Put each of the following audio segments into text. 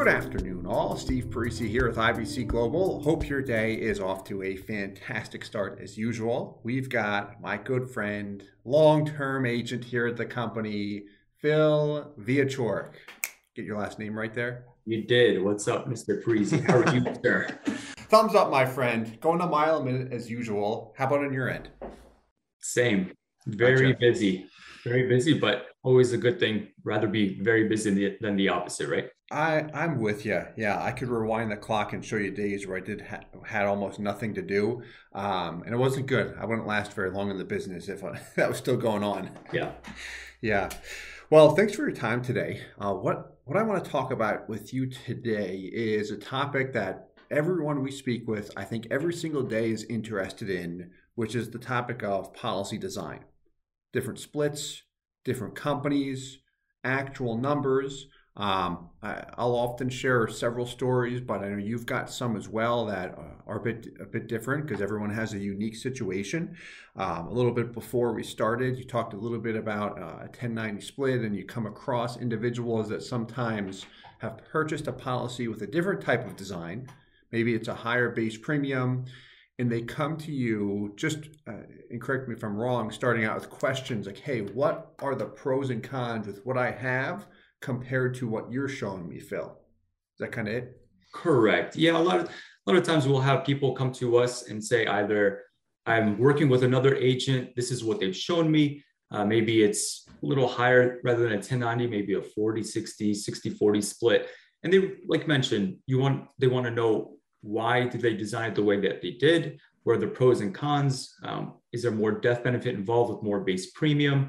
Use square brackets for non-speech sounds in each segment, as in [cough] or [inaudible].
Good afternoon, all. Steve Parisi here with IBC Global. Hope your day is off to a fantastic start as usual. We've got my good friend, long term agent here at the company, Phil Wieczorek. Get your last name right there. You did. What's up, Mr. Parisi? How are you, sir? [laughs] Thumbs up, my friend. Going a mile a minute as usual. How about on your end? Same. Very gotcha. busy. Very busy, but always a good thing. Rather be very busy than the opposite, right? I I'm with you. Yeah, I could rewind the clock and show you days where I did ha- had almost nothing to do, um, and it wasn't good. I wouldn't last very long in the business if I, [laughs] that was still going on. Yeah, yeah. Well, thanks for your time today. Uh, what what I want to talk about with you today is a topic that everyone we speak with, I think every single day is interested in, which is the topic of policy design. Different splits, different companies, actual numbers um, I, will often share several stories, but I know you've got some as well that uh, are a bit a bit different because everyone has a unique situation. Um, a little bit before we started, you talked a little bit about uh, a 1090 split, and you come across individuals that sometimes have purchased a policy with a different type of design. Maybe it's a higher base premium, and they come to you just uh, and correct me if I'm wrong, starting out with questions like, "Hey, what are the pros and cons with what I have?" compared to what you're showing me, Phil. Is that kind of it? Correct. Yeah, a lot of a lot of times we'll have people come to us and say either I'm working with another agent, this is what they've shown me. Uh, maybe it's a little higher rather than a 1090, maybe a 40, 60, 60, 40 split. And they, like mentioned, you want they want to know why did they design it the way that they did? What are the pros and cons? Um, is there more death benefit involved with more base premium?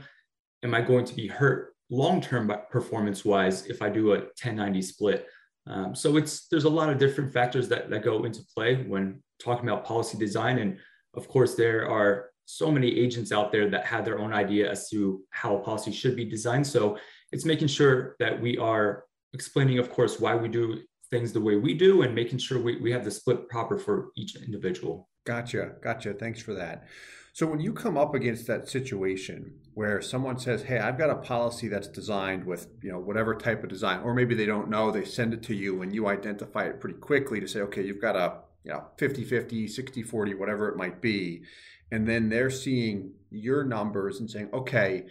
Am I going to be hurt long-term performance wise if I do a 1090 split. Um, so it's there's a lot of different factors that, that go into play when talking about policy design. And of course, there are so many agents out there that have their own idea as to how policy should be designed. So it's making sure that we are explaining, of course, why we do things the way we do and making sure we, we have the split proper for each individual. Gotcha. Gotcha. Thanks for that. So when you come up against that situation where someone says, "Hey, I've got a policy that's designed with, you know, whatever type of design," or maybe they don't know, they send it to you and you identify it pretty quickly to say, "Okay, you've got a, you know, 50-50, 60-40, whatever it might be." And then they're seeing your numbers and saying, "Okay,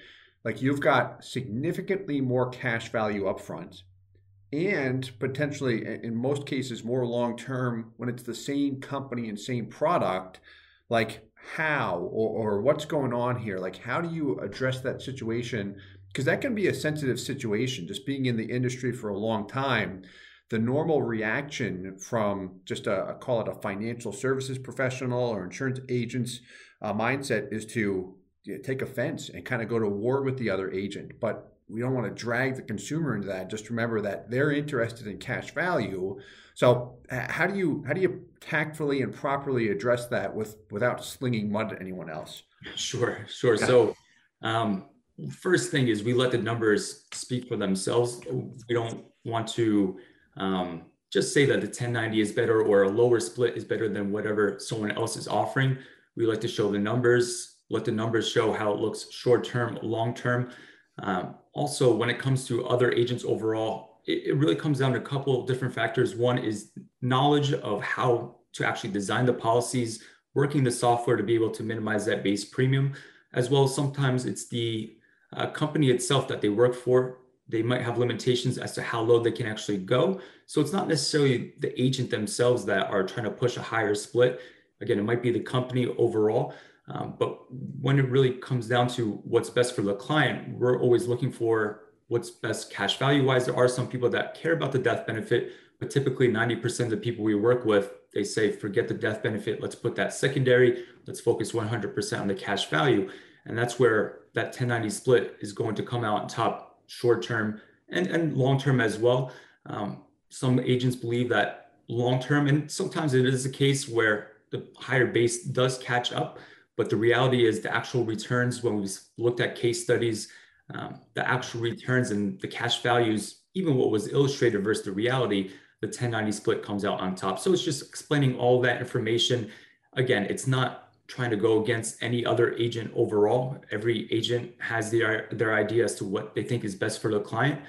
like you've got significantly more cash value upfront." And potentially, in most cases, more long term when it's the same company and same product. Like, how or, or what's going on here? Like how do you address that situation? Because that can be a sensitive situation. Just being in the industry for a long time the normal reaction from just a, a call it a financial services professional or insurance agent's uh, mindset is to take offense and kind of go to war with the other agent. But we don't want to drag the consumer into that just remember that they're interested in cash value so how do you how do you tactfully and properly address that with without slinging mud at anyone else? Sure, sure. Yeah. So um, first thing is we let the numbers speak for themselves. We don't want to um, just say that the 1090 is better or a lower split is better than whatever someone else is offering. We like to show the numbers, let the numbers show how it looks short term, long term. Um, also, when it comes to other agents overall, it, it really comes down to a couple of different factors. One is knowledge of how to actually design the policies, working the software to be able to minimize that base premium, as well as sometimes it's the uh, company itself that they work for. They might have limitations as to how low they can actually go. So it's not necessarily the agent themselves that are trying to push a higher split. Again, it might be the company overall. Um, but when it really comes down to what's best for the client, we're always looking for what's best cash value wise. There are some people that care about the death benefit, but typically 90% of the people we work with, they say, forget the death benefit. Let's put that secondary. Let's focus 100% on the cash value. And that's where that 1090 split is going to come out on top short term and, and long term as well. Um, some agents believe that long term, and sometimes it is a case where the higher base does catch up. But the reality is the actual returns, when we've looked at case studies, um, the actual returns and the cash values, even what was illustrated versus the reality, the 1090 split comes out on top. So it's just explaining all that information. Again, it's not trying to go against any other agent overall. Every agent has their, their idea as to what they think is best for the client.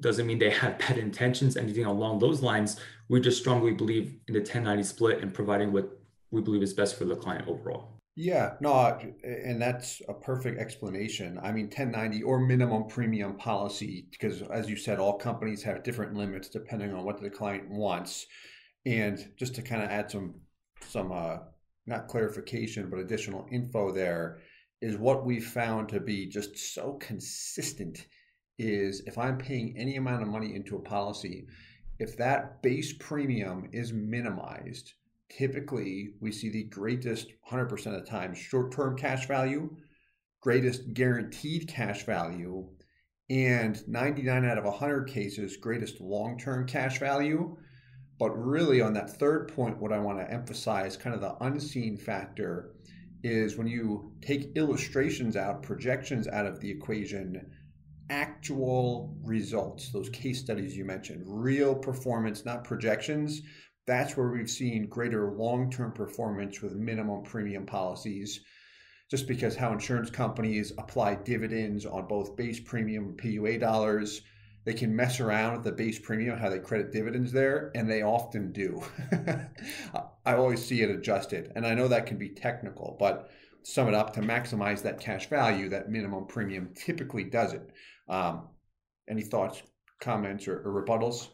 doesn't mean they [laughs] have bad intentions, anything along those lines. We just strongly believe in the 1090 split and providing what we believe is best for the client overall. Yeah, no, and that's a perfect explanation. I mean, 1090 or minimum premium policy, because as you said, all companies have different limits depending on what the client wants. And just to kind of add some, some uh, not clarification, but additional info there, is what we found to be just so consistent is if I'm paying any amount of money into a policy, if that base premium is minimized, typically we see the greatest 100% of the time short-term cash value, greatest guaranteed cash value, and 99 out of 100 cases, greatest long-term cash value. But really, on that third point, what I want to emphasize, kind of the unseen factor, is when you take illustrations out, projections out of the equation, actual results, those case studies you mentioned, real performance, not projections, that's where we've seen greater long term performance with minimum premium policies. Just because how insurance companies apply dividends on both base premium and PUA dollars, they can mess around with the base premium, how they credit dividends there, and they often do. [laughs] I always see it adjusted. And I know that can be technical, but sum it up to maximize that cash value, that minimum premium typically does it. Um, any thoughts, comments, or, or rebuttals?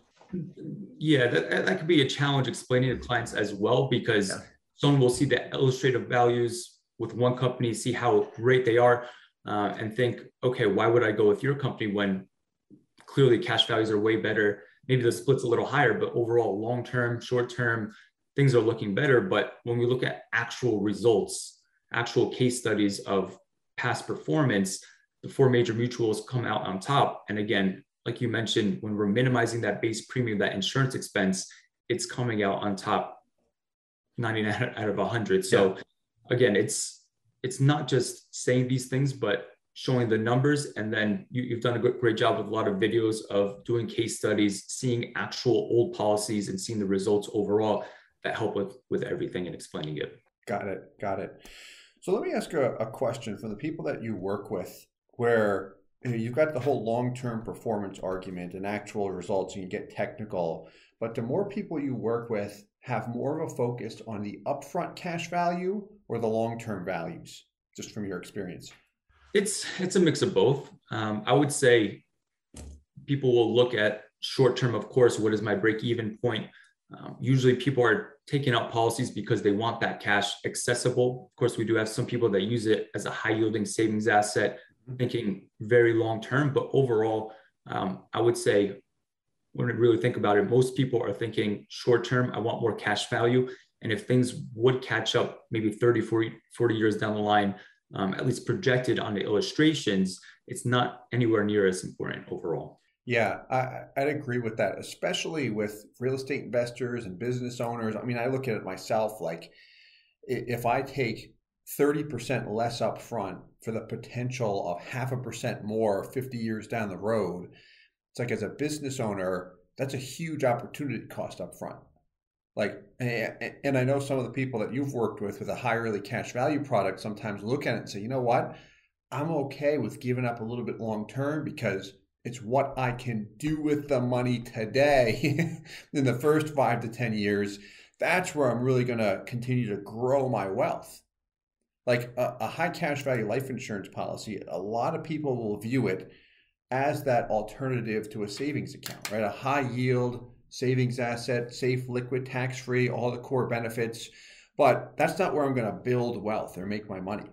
Yeah, that, that could be a challenge explaining to clients as well because yeah. someone will see the illustrative values with one company, see how great they are, uh, and think, okay, why would I go with your company when clearly cash values are way better? Maybe the split's a little higher, but overall, long term, short term, things are looking better. But when we look at actual results, actual case studies of past performance, the four major mutuals come out on top. And again, like you mentioned, when we're minimizing that base premium, that insurance expense, it's coming out on top 99 out of 100. So yeah. again, it's it's not just saying these things, but showing the numbers. And then you, have done a great job with a lot of videos of doing case studies, seeing actual old policies and seeing the results overall that help with, with everything and explaining it. Got it. Got it. So let me ask a, a question from the people that you work with where you've got the whole long-term performance argument and actual results and you get technical but the more people you work with have more of a focus on the upfront cash value or the long-term values just from your experience. It's it's a mix of both. Um, i would say people will look at short term of course what is my break even point? Um, usually people are taking out policies because they want that cash accessible. Of course we do have some people that use it as a high yielding savings asset thinking very long term, but overall, um, I would say when I really think about it, most people are thinking short term, I want more cash value. And if things would catch up maybe 30, 40, 40 years down the line, um, at least projected on the illustrations, it's not anywhere near as important overall. Yeah, I, I'd agree with that, especially with real estate investors and business owners. I mean, I look at it myself like if I take 30% less upfront for the potential of half a percent more 50 years down the road. It's like as a business owner, that's a huge opportunity cost up front. Like, and I know some of the people that you've worked with with a high early cash value product sometimes look at it and say, you know what? I'm okay with giving up a little bit long term because it's what I can do with the money today [laughs] in the first five to 10 years. That's where I'm really going to continue to grow my wealth like a, a high cash value life insurance policy, a lot of people will view it as that alternative to a savings account, right? A high yield savings asset, safe, liquid, tax free, all the core benefits. But that's not where I'm going to build wealth or make my money.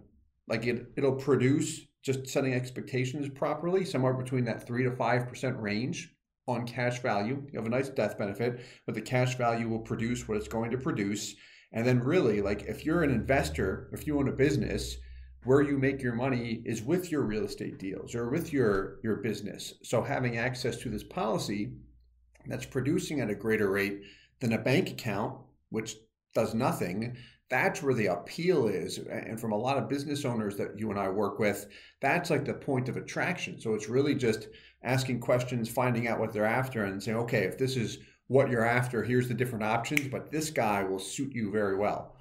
Like it, it'll produce just setting expectations properly, somewhere between that three to five percent range on cash value. You have a nice death benefit, but the cash value will produce what it's going to produce. And then really like if you're an investor, if you own a business, where you make your money is with your real estate deals or with your your business. So having access to this policy that's producing at a greater rate than a bank account which does nothing, that's where the appeal is. And from a lot of business owners that you and I work with, that's like the point of attraction. So it's really just asking questions, finding out what they're after, and saying, okay, if this is what you're after. Here's the different options, but this guy will suit you very well.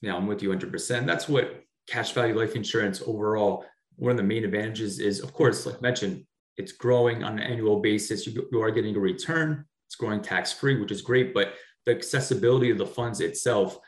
Yeah, I'm with you 100%. That's what cash value life insurance overall, one of the main advantages is, of course, like mentioned, it's growing on an annual basis. You, you are getting a return. It's growing tax free, which is great. But the accessibility of the funds itself,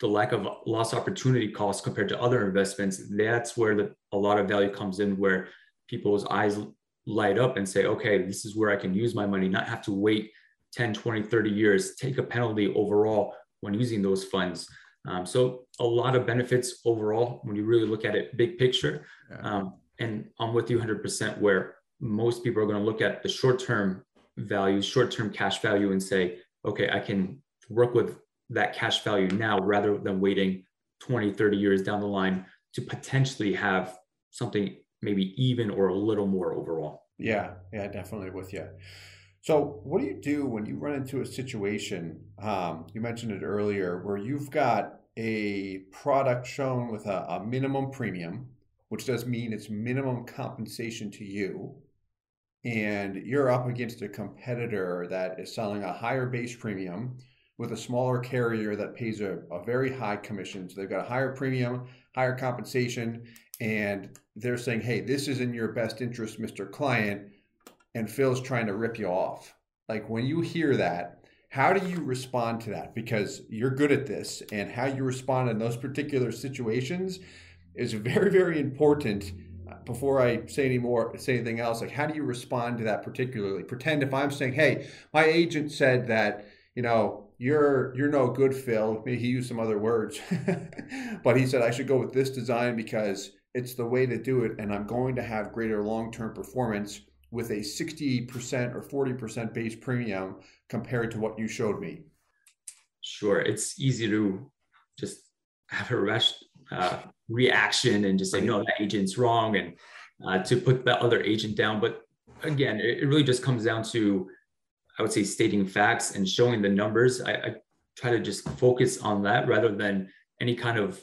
the lack of loss opportunity costs compared to other investments, that's where the, a lot of value comes in, where people's eyes light up and say, okay, this is where I can use my money, not have to wait 10, 20, 30 years, take a penalty overall when using those funds. Um, so a lot of benefits overall when you really look at it big picture. Yeah. Um, and I'm with you 100% where most people are going to look at the short-term value, short-term cash value and say, okay, I can work with that cash value now rather than waiting 20, 30 years down the line to potentially have something maybe even or a little more overall. Yeah, yeah, definitely with you. So, what do you do when you run into a situation? Um, you mentioned it earlier, where you've got a product shown with a, a minimum premium, which does mean it's minimum compensation to you, and you're up against a competitor that is selling a higher base premium with a smaller carrier that pays a, a very high commission. So they've got a higher premium, higher compensation, and they're saying, hey, this is in your best interest, Mr. Client and Phil's trying to rip you off. Like when you hear that, how do you respond to that? Because you're good at this, and how you respond in those particular situations is very, very important. Before I say any more, say anything else, like how do you respond to that particularly? Pretend if I'm saying, "Hey, my agent said that you know you're you're no good, Phil." Maybe he used some other words, [laughs] but he said I should go with this design because it's the way to do it, and I'm going to have greater long-term performance with a 60% or 40% base premium compared to what you showed me? Sure. It's easy to just have a rush uh, reaction and just say, no, that agent's wrong and uh, to put the other agent down. But again, it, it, really just comes down to, I would say, stating facts and showing the numbers. I, I try to just focus on that rather than any kind of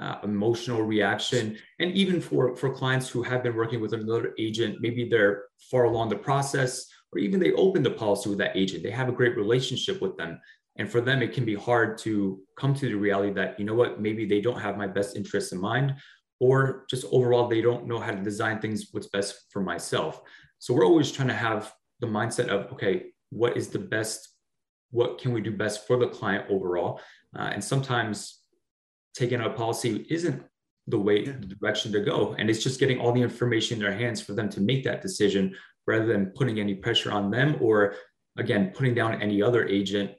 uh, emotional reaction. And even for for clients who have been working with another agent maybe they're far along the process or even they open the policy with that agent they have a great relationship with them. And for them it can be hard to come to the reality that you know what maybe they don't have my best interests in mind or just overall they don't know how to design things what's best for myself. So we're always trying to have the mindset of okay what is the best what can we do best for the client overall? Uh, and sometimes taking out a policy isn't the way the direction to go. And it's just getting all the information in their hands for them to make that decision rather than putting any pressure on them or again putting down any other agent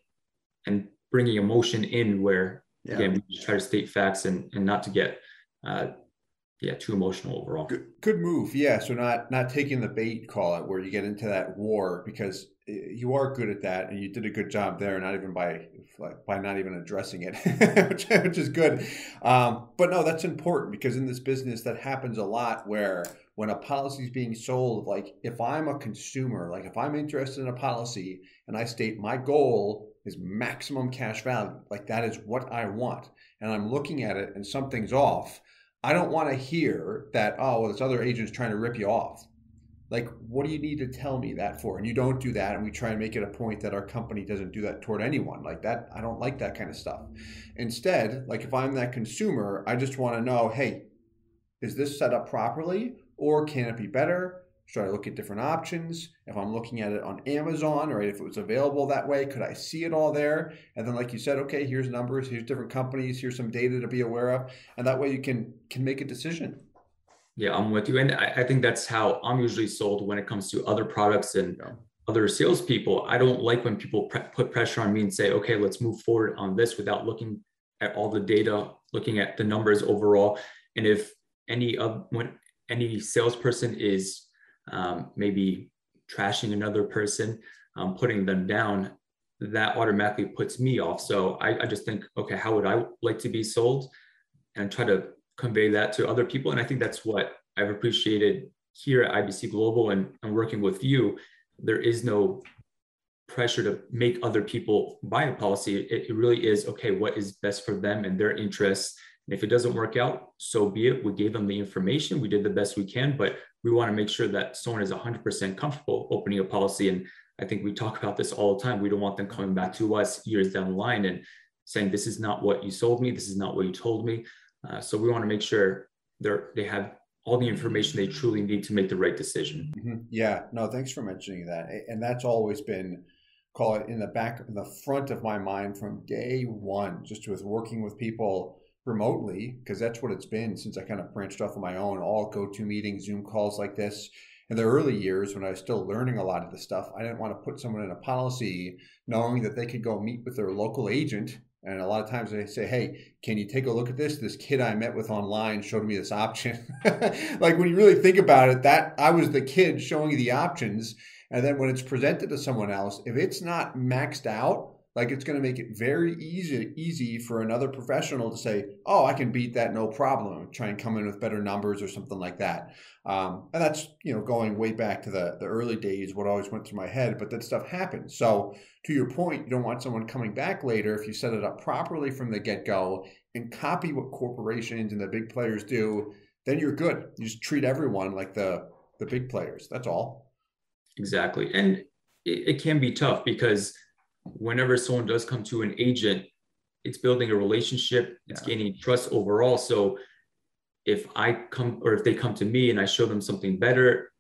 and bringing emotion in where yeah. again we try to state facts and, and not to get uh, yeah too emotional overall. Good, good move. Yeah so not not taking the bait call it where you get into that war because you are good at that and you did a good job there not even by by not even addressing it [laughs] which, which, is good. Um, but no that's important because in this business that happens a lot where when a policy is being sold like if i'm a consumer like if i'm interested in a policy and i state my goal is maximum cash value like that is what i want and i'm looking at it and something's off i don't want to hear that oh well, this other agent's trying to rip you off like what do you need to tell me that for? And you don't do that and we try and make it a point that our company doesn't do that toward anyone. Like that i don't like that kind of stuff. Instead like if i'm that consumer i just want to know hey is this set up properly or can it be better? Should i look at different options? If i'm looking at it on amazon or if it was available that way could i see it all there? And then like you said okay here's numbers here's different companies here's some data to be aware of and that way you can can make a decision yeah, I'm with you. And I, I, think that's how I'm usually sold when it comes to other products and yeah. other salespeople. I don't like when people pre- put pressure on me and say, okay, let's move forward on this without looking at all the data, looking at the numbers overall. And if any of when any salesperson is um, maybe trashing another person, um, putting them down, that automatically puts me off. So I, I just think, okay, how would I like to be sold? And try to convey that to other people. And I think that's what I've appreciated here at IBC Global and, and working with you. There is no pressure to make other people buy a policy. It, it really is okay, what is best for them and their interests. And if it doesn't work out, so be it. We gave them the information, we did the best we can, but we want to make sure that someone is 100% comfortable opening a policy. And I think we talk about this all the time. We don't want them coming back to us years down the line and saying, This is not what you sold me, this is not what you told me. Uh, so we want to make sure they're, they have all the information they truly need to make the right decision. Mm-hmm. Yeah, no, thanks for mentioning that. And that's always been, call it in the back, in the front of my mind from day one, just with working with people remotely, because that's what it's been since I kind of branched off on my own, all go to meetings, Zoom calls like this. In the early years, when I was still learning a lot of the stuff, I didn't want to put someone in a policy knowing that they could go meet with their local agent and a lot of times they say, Hey, can you take a look at this? This kid I met with online showed me this option. [laughs] like when you really think about it, that I was the kid showing you the options. And then when it's presented to someone else, if it's not maxed out, like it's going to make it very easy easy for another professional to say, "Oh, I can beat that, no problem." Try and come in with better numbers or something like that. Um, and that's you know going way back to the the early days. What always went through my head, but that stuff happens. So to your point, you don't want someone coming back later if you set it up properly from the get go and copy what corporations and the big players do. Then you're good. You just treat everyone like the the big players. That's all. Exactly, and it, it can be tough because whenever someone does come to an agent, it's building a relationship, it's yeah. gaining trust overall. So if I come or if they come to me and I show them something better,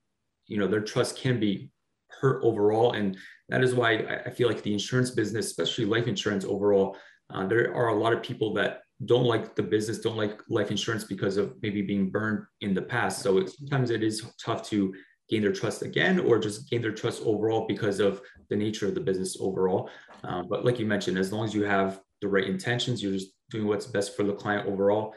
you know, their trust can be hurt overall. And that is why I feel like the insurance business, especially life insurance overall, uh, there are a lot of people that don't like the business, don't like life insurance because of maybe being burned in the past. So it, sometimes it is tough to gain their trust again or just gain their trust overall because of the nature of the business overall. Um, but like you mentioned, as long as you have the right intentions, you're just doing what's best for the client overall,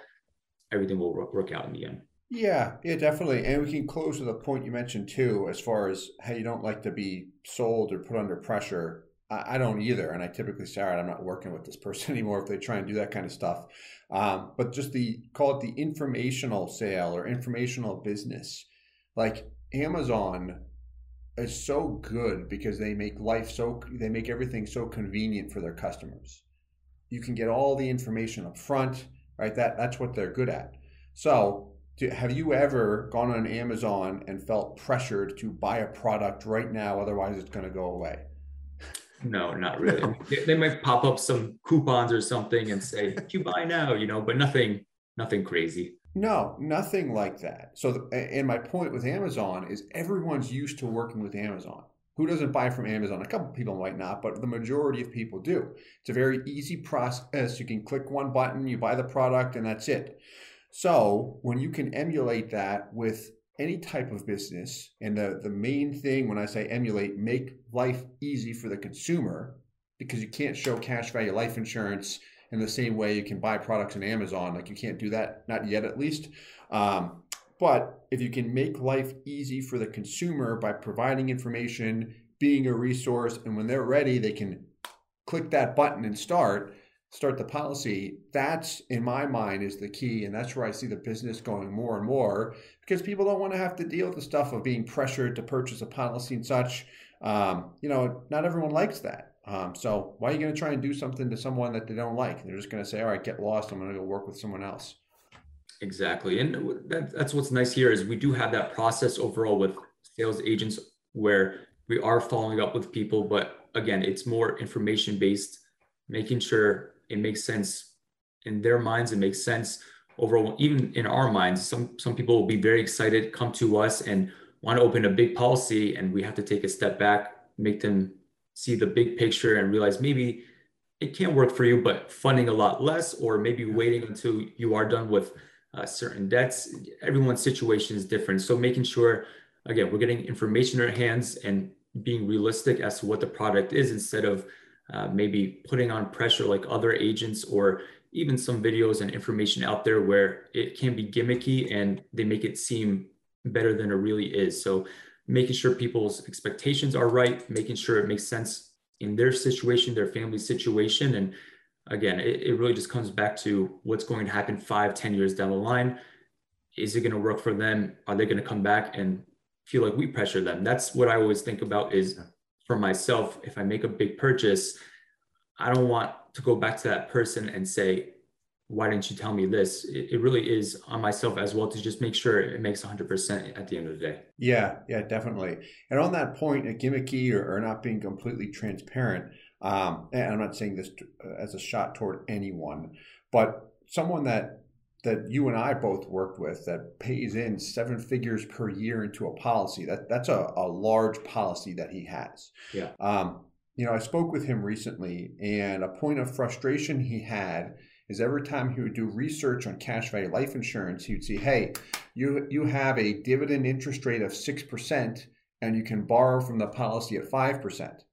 everything will work out in the end. Yeah, yeah, definitely. And we can close with a point you mentioned too, as far as how you don't like to be sold or put under pressure. I, don't either. And I typically say, all right, I'm not working with this [laughs] person anymore if they try and do that kind of stuff. Um, but just the call it the informational sale or informational business. Like Amazon is so good because they make life so they make everything so convenient for their customers. You can get all the information up front, right? That that's what they're good at. So, do, have you ever gone on Amazon and felt pressured to buy a product right now, otherwise it's going to go away? No, not really. they might pop up some coupons or something and say, "You buy now," you know, but nothing, nothing crazy. No, nothing like that. So, the, and my point with Amazon is everyone's used to working with Amazon. Who doesn't buy from Amazon? A couple people might not, but the majority of people do. It's a very easy process. You can click one button, you buy the product, and that's it. So, when you can emulate that with any type of business, and the, the main thing when I say emulate, make life easy for the consumer, because you can't show cash value life insurance in the same way you can buy products on Amazon. Like you can't do that, not yet at least. Um, but if you can make life easy for the consumer by providing information, being a resource, and when they're ready, they can click that button and start start the policy that's in my mind is the key and that's where i see the business going more and more because people don't want to have to deal with the stuff of being pressured to purchase a policy and such um, you know not everyone likes that um, so why are you going to try and do something to someone that they don't like? They're just going to say, "All right, get lost. I'm going to go work with someone else." Exactly, and that, that's what's nice here is we do have that process overall with sales agents where we are following up with people, but again, it's more information based, making sure it makes sense in their minds. It makes sense overall, even in our minds. Some some people will be very excited, come to us, and want to open a big policy, and we have to take a step back, make them see the big picture and realize maybe it can't work for you, but funding a lot less, or maybe waiting until you are done with uh, certain debts. Everyone's situation is different. So making sure, again, we're getting information in our hands and being realistic as to what the product is instead of uh, maybe putting on pressure like other agents or even some videos and information out there where it can be gimmicky and they make it seem better than it really is. So making sure people's expectations are right, making sure it makes sense in their situation, their family situation. And again, it, it really just comes back to what's going to happen five, ten years down the line. Is it going to work for them? Are they going to come back and feel like we pressure them? That's what I always think about is for myself, if I make a big purchase, I don't want to go back to that person and say, why didn't you tell me this? It, it, really is on myself as well to just make sure it makes 100% at the end of the day. Yeah, yeah, definitely. And on that point, a gimmicky or, or not being completely transparent, um, and I'm not saying this as a shot toward anyone, but someone that that you and I both worked with that pays in seven figures per year into a policy. That that's a, a large policy that he has. Yeah. Um, you know, I spoke with him recently, and a point of frustration he had is every time he would do research on cash value life insurance, he would see, hey, you you have a dividend interest rate of six percent, and you can borrow from the policy at five percent.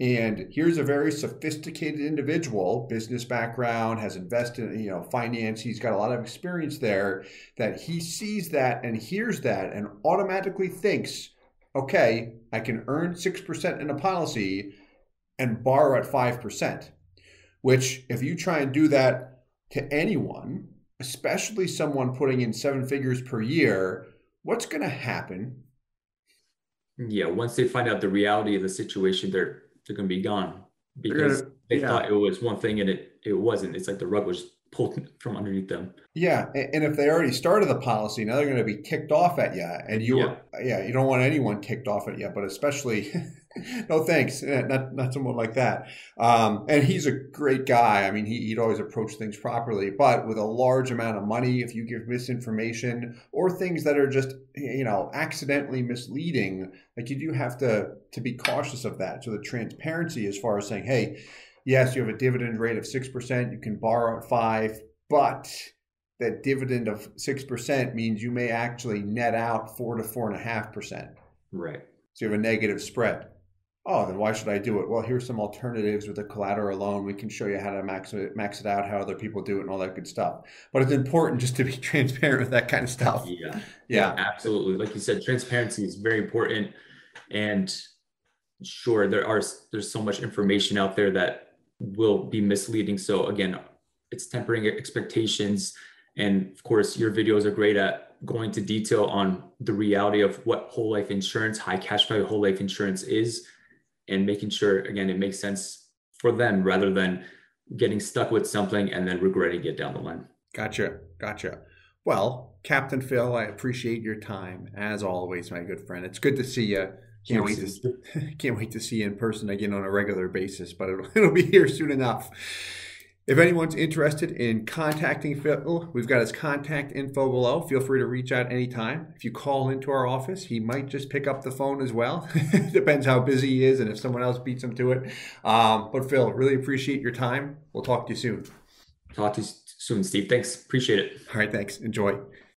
And here's a very sophisticated individual, business background, has invested, you know, finance. He's got a lot of experience there. That he sees that and hears that and automatically thinks, okay, I can earn six percent in a policy and borrow at five percent. Which, if you try and do that to anyone, especially someone putting in seven figures per year, what's going to happen? Yeah, once they find out the reality of the situation, they're they're going to be gone because gonna, they yeah. thought it was one thing and it it wasn't. It's like the rug was pulled [laughs] from underneath them. Yeah, and if they already started the policy, now they're going to be kicked off at you, and you, yeah, yeah you don't want anyone kicked off at you, but especially, [laughs] [laughs] no thanks, eh, not not someone like that. Um, and he's a great guy. I mean, he, he'd always approach things properly, but with a large amount of money, if you give misinformation or things that are just you know accidentally misleading, like you do have to to be cautious of that. So the transparency as far as saying, hey yes, you have a dividend rate of 6%, you can borrow at 5 but that dividend of 6% means you may actually net out 4 to 4.5%. Right. So you have a negative spread. Oh, then why should I do it? Well, here's some alternatives with a collateral loan. We can show you how to max it, max it out, how other people do it, and all that good stuff. But it's important just to be [laughs] transparent with that kind of stuff. Yeah. Yeah. yeah absolutely. Like you said, transparency is very important. And sure, there are there's so much information out there that will be misleading. So again, it's tempering expectations. And of course, your videos are great at going to detail on the reality of what whole life insurance, high cash value whole life insurance is, and making sure, again, it makes sense for them rather than getting stuck with something and then regretting it down the line. Gotcha. Gotcha. Well, Captain Phil, I appreciate your time as always, my good friend. It's good to see you can't wait to [laughs] can't wait to see you in person again on a regular basis, but it'll, [laughs] it'll be here soon enough. If anyone's interested in contacting Phil, we've got his contact info below. Feel free to reach out anytime. If you call into our office, he might just pick up the phone as well. [laughs] Depends how busy he is and if someone else beats him to it. Um, but Phil, really appreciate your time. We'll talk to you soon. Talk to you soon, Steve. Thanks. Appreciate it. All right. Thanks. Enjoy.